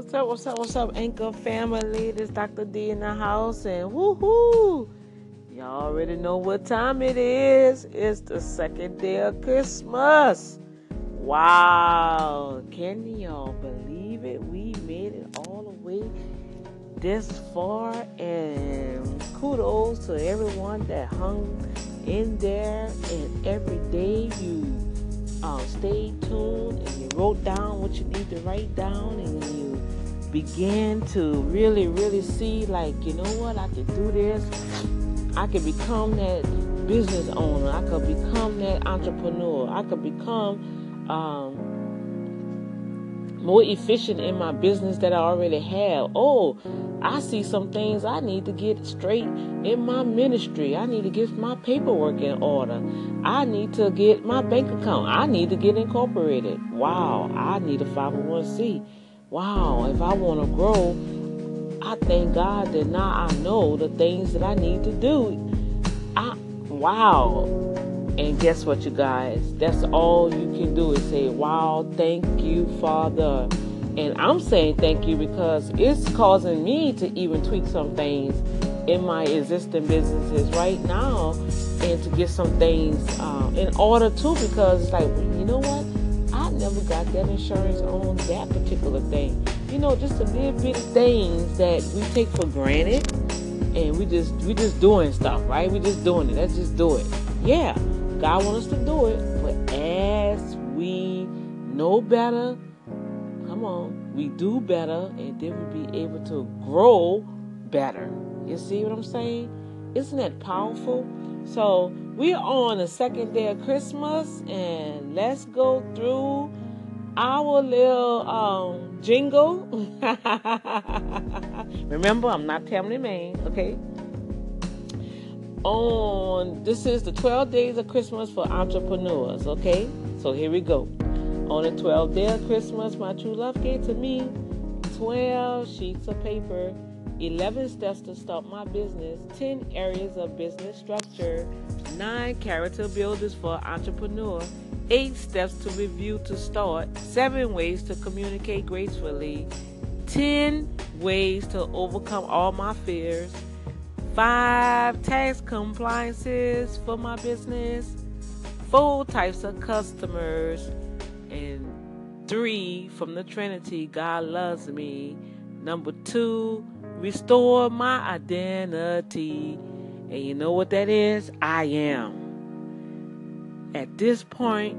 What's up? What's up? What's up, Anchor family? This Dr. D in the house, and woohoo! Y'all already know what time it is. It's the second day of Christmas. Wow! Can y'all believe it? We made it all the way this far, and kudos to everyone that hung in there. And every day you uh, stayed tuned and you wrote down what you need to write down, and you began to really, really see, like, you know what, I can do this. I could become that business owner. I could become that entrepreneur. I could become um, more efficient in my business that I already have. Oh, I see some things I need to get straight in my ministry. I need to get my paperwork in order. I need to get my bank account. I need to get incorporated. Wow, I need a 501c. Wow, if I want to grow, I thank God that now I know the things that I need to do. I wow. And guess what, you guys? That's all you can do is say, Wow, thank you, Father. And I'm saying thank you because it's causing me to even tweak some things in my existing businesses right now and to get some things uh, in order too because it's like, you know what? I never got that insurance on that particular thing. You know, just the little bitty things that we take for granted and we just we just doing stuff, right? We just doing it. Let's just do it. Yeah, God wants us to do it, but as we know better, come on, we do better, and then we'll be able to grow better. You see what I'm saying? Isn't that powerful? So we're on the second day of Christmas, and let's go through our little um, jingle. Remember, I'm not Tammy Main, okay? On this is the 12 days of Christmas for entrepreneurs, okay? So here we go. On the 12th day of Christmas, my true love gave to me 12 sheets of paper, 11 steps to start my business, 10 areas of business structure, 9 character builders for entrepreneur, 8 steps to review to start, 7 ways to communicate gracefully, 10 ways to overcome all my fears, five tax compliances for my business, four types of customers, and three from the Trinity God loves me. Number two, restore my identity. And you know what that is? I am. At this point,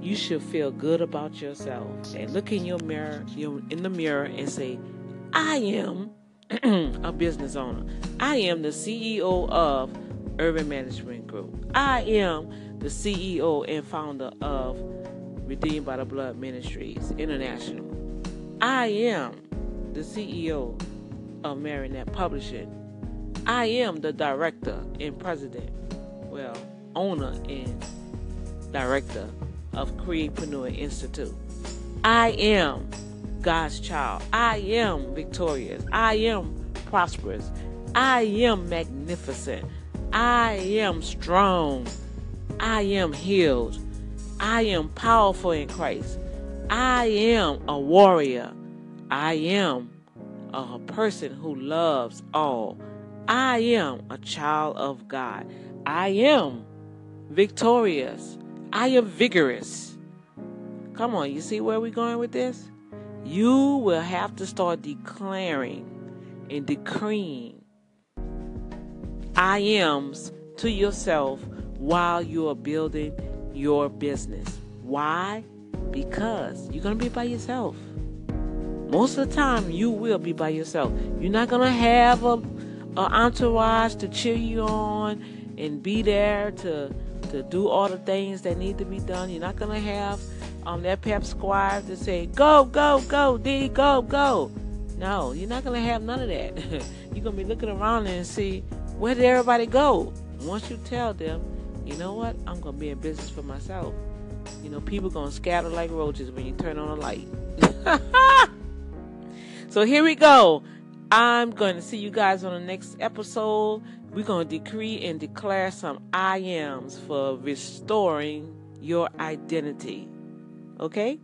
you should feel good about yourself and look in your mirror, in the mirror, and say, I am a business owner. I am the CEO of Ervin Management Group. I am the CEO and founder of Redeemed by the Blood Ministries International. I am the CEO of Marinette Publishing. I am the director and president, well, owner and director of Createpreneur Institute. I am God's child. I am victorious. I am prosperous. I am magnificent. I am strong. I am healed. I am powerful in Christ. I am a warrior. I am a person who loves all. I am a child of God. I am victorious. I am vigorous. Come on, you see where we're going with this? You will have to start declaring and decreeing I ams to yourself while you are building your business. Why? Because you're going to be by yourself. Most of the time, you will be by yourself. You're not going to have a, a entourage to cheer you on and be there to to do all the things that need to be done. You're not going to have um, that pep squad to say, go, go, go, D, go, go. No, you're not going to have none of that. you're going to be looking around and see, where did everybody go? Once you tell them, you know what, I'm going to be in business for myself. You know, people going to scatter like roaches when you turn on a light. so here we go. I'm going to see you guys on the next episode. We're going to decree and declare some I ams for restoring your identity. Okay?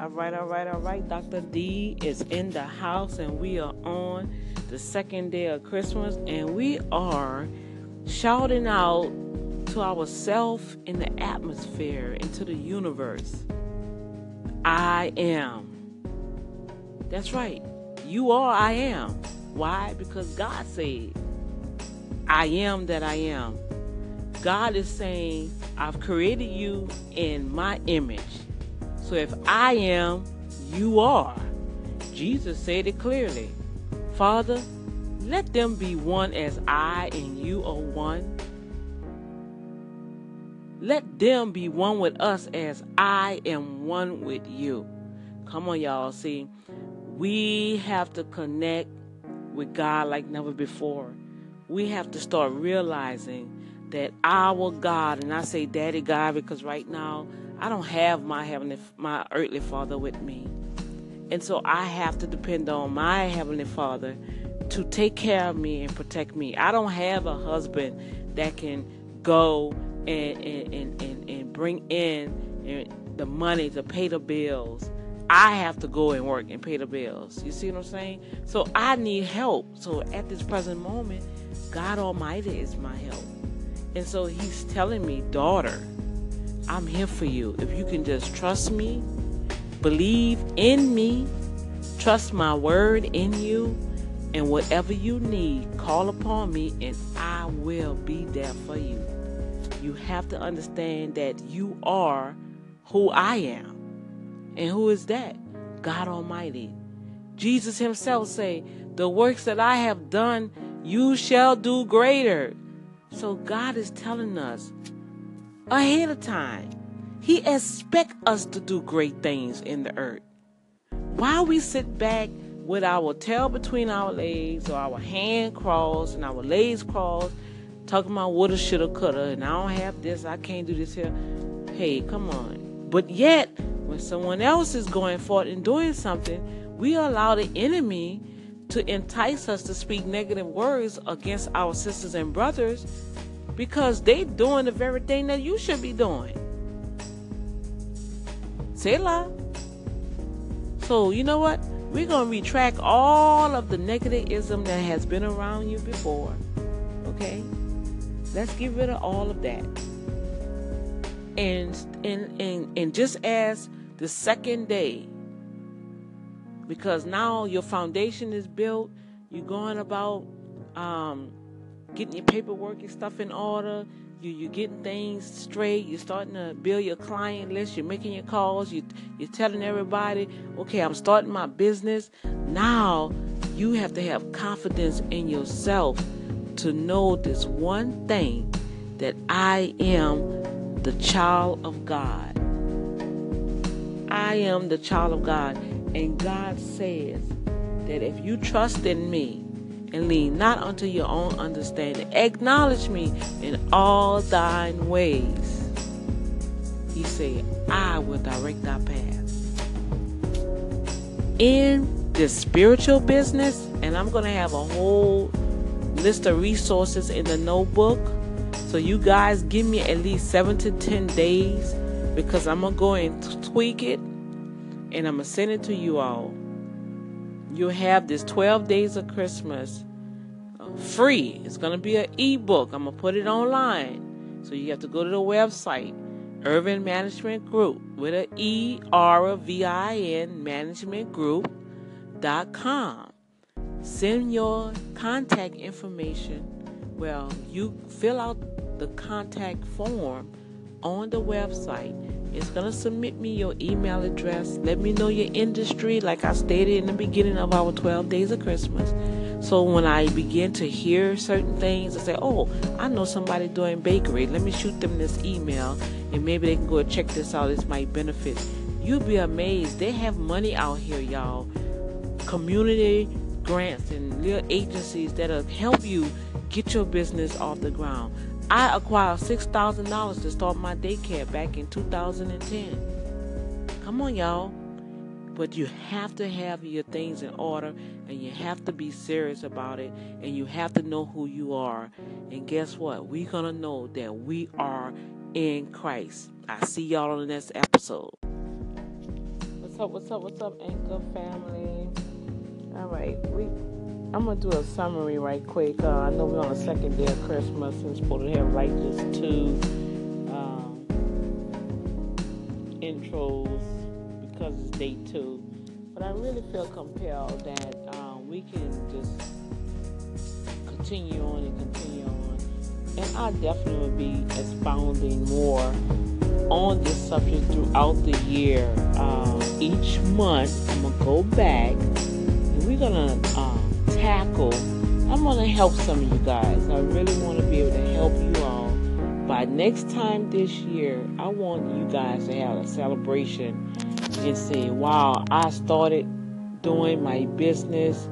All right, all right, all right. Dr. D is in the house, and we are on the second day of Christmas, and we are shouting out to ourselves in the atmosphere, into the universe. I am. That's right. You are I am. Why? Because God said, I am that I am. God is saying, I've created you in my image. So if I am, you are. Jesus said it clearly. Father, let them be one as I and you are one. Let them be one with us as I am one with you. Come on, y'all. See, we have to connect with God like never before. We have to start realizing that our God, and I say Daddy God because right now I don't have my heavenly, my earthly father with me. And so I have to depend on my heavenly father to take care of me and protect me. I don't have a husband that can go and, and, and, and, and bring in the money to pay the bills. I have to go and work and pay the bills. You see what I'm saying? So I need help. So at this present moment, God Almighty is my help. And so He's telling me, daughter, I'm here for you. If you can just trust me, believe in me, trust my word in you, and whatever you need, call upon me and I will be there for you. You have to understand that you are who I am. And who is that? God Almighty. Jesus himself say, "The works that I have done, you shall do greater." So God is telling us, ahead of time. He expects us to do great things in the earth. While we sit back with our tail between our legs or our hand crossed and our legs crossed, talking about woulda, shoulda, coulda, and I don't have this, I can't do this here. Hey, come on. But yet, when someone else is going forth and doing something, we allow the enemy to entice us to speak negative words against our sisters and brothers because they doing the very thing that you should be doing. Selah. So you know what? We're gonna retract all of the negativism that has been around you before. Okay? Let's get rid of all of that. And and and, and just as the second day, because now your foundation is built, you're going about um, getting your paperwork and stuff in order. You you getting things straight. You're starting to build your client list. You're making your calls. You you're telling everybody, okay, I'm starting my business. Now you have to have confidence in yourself to know this one thing that I am the child of God. I am the child of God. And God says that if you trust in me, and lean not unto your own understanding. Acknowledge me in all thine ways. He said, I will direct thy path. In this spiritual business, and I'm going to have a whole list of resources in the notebook. So you guys give me at least seven to ten days because I'm to go and tweak it and I'm going to send it to you all You'll have this 12 days of Christmas uh, free. It's going to be an ebook. I'm going to put it online. So you have to go to the website, Ervin Management Group, with an E R V I N Management Group.com. Send your contact information. Well, you fill out the contact form on the website it's going to submit me your email address. Let me know your industry, like I stated in the beginning of our 12 days of Christmas. So when I begin to hear certain things, I say, oh, I know somebody doing bakery. Let me shoot them this email and maybe they can go check this out. This might benefit. You'll be amazed. They have money out here, y'all. Community grants and little agencies that'll help you get your business off the ground. I acquired $6,000 to start my daycare back in 2010. Come on, y'all. But you have to have your things in order and you have to be serious about it and you have to know who you are. And guess what? We're going to know that we are in Christ. I see y'all on the next episode. What's up? What's up? What's up, Anchor family? All right, we. I'm gonna do a summary right quick. Uh, I know we're on the second day of Christmas and supposed to have like just two um, intros because it's day two. But I really feel compelled that um, we can just continue on and continue on. And I definitely will be expounding more on this subject throughout the year. Uh, each month, I'm gonna go back and we're gonna uh, tackle. I'm gonna help some of you guys. I really want to be able to help you all. By next time this year, I want you guys to have a celebration and say, "Wow, I started doing my business."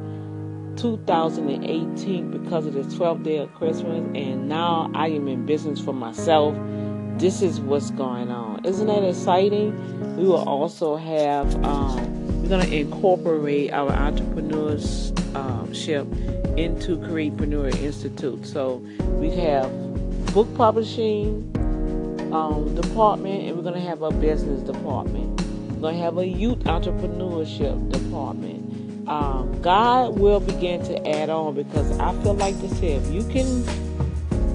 2018 because of the 12th day of Christmas, and now I am in business for myself this is what's going on. Isn't that exciting? We will also have, um, we're going to incorporate our entrepreneurship um, into Createpreneur Institute. So we have book publishing um, department, and we're going to have a business department. We're going to have a youth entrepreneurship department. Um, God will begin to add on because I feel like this here, if you can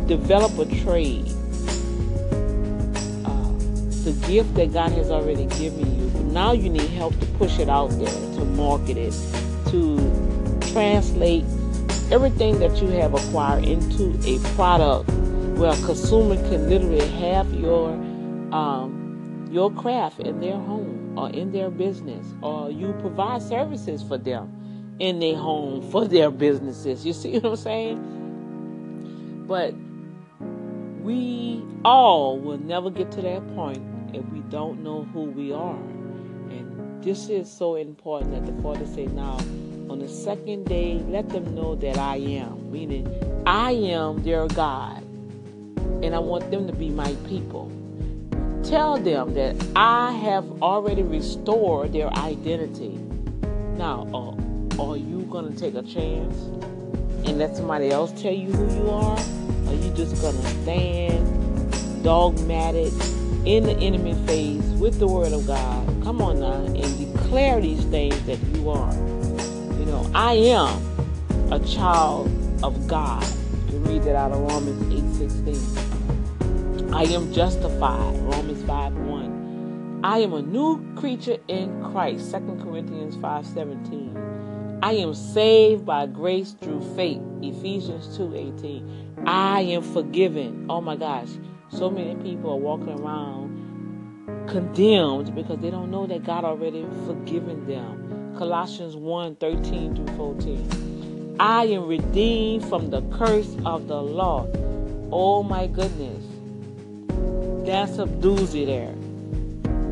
develop a trade the gift that God has already given you. Now you need help to push it out there, to market it, to translate everything that you have acquired into a product where a consumer can literally have your um, your craft in their home or in their business, or you provide services for them in their home for their businesses. You see what I'm saying? But we all will never get to that point if we don't know who we are. And this is so important that the Father say now, on the second day, let them know that I am, meaning I am their God. And I want them to be my people. Tell them that I have already restored their identity. Now, uh, are you going to take a chance and let somebody else tell you who you are? Or are you just going to stand dogmatic in the enemy phase with the word of God. Come on now and declare these things that you are. Know, I am a child of God. You read that out of Romans 8:16. I am justified, Romans 5:1. I am a new creature in Christ, 2 Corinthians 5:17. I am saved by grace through faith, Ephesians 2:18. I am forgiven. Oh my gosh. So many people are walking around condemned because they don't know that God already forgiven them. Colossians 1 13 through 14. I am redeemed from the curse of the law. Oh my goodness. That's a doozy there.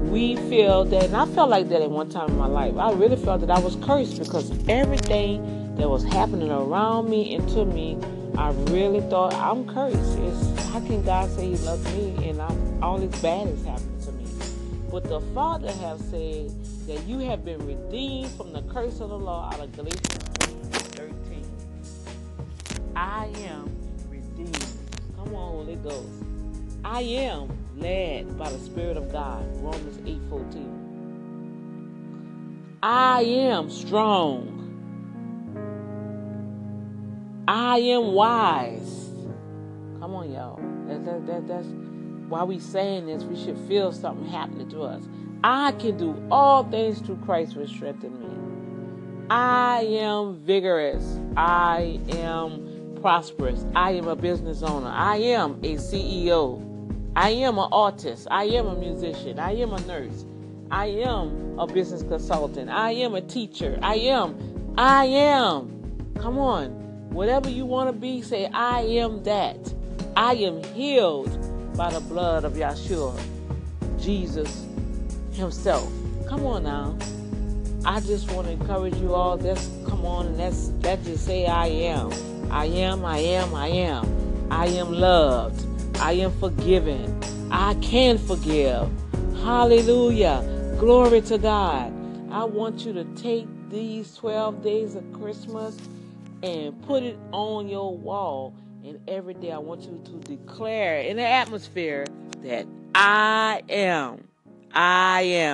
We feel that, and I felt like that at one time in my life. I really felt that I was cursed because everything that was happening around me and to me I really thought I'm cursed. It's, how can God say He loves me and I'm, all this bad is happening to me? But the Father has said that you have been redeemed from the curse of the law out of Galatians 13. I am redeemed. Come on, Holy Ghost. I am led by the Spirit of God. Romans 8:14. I am strong. I am wise. Come on, y'all. That, that, that, that's why we saying this. We should feel something happening to us. I can do all things through Christ which strengthen me. I am vigorous. I am prosperous. I am a business owner. I am a CEO. I am an artist. I am a musician. I am a nurse. I am a business consultant. I am a teacher. I am. I am. Come on. Whatever you want to be, say, I am that. I am healed by the blood of Yeshua, Jesus Himself. Come on now. I just want to encourage you all. Let's come on let's let's just say I am. I am, I am, I am. I am loved. I am forgiven. I can forgive. Hallelujah. Glory to God. I want you to take these 12 days of Christmas and put it on your wall. And every day I want you to declare in the atmosphere that I am. I am.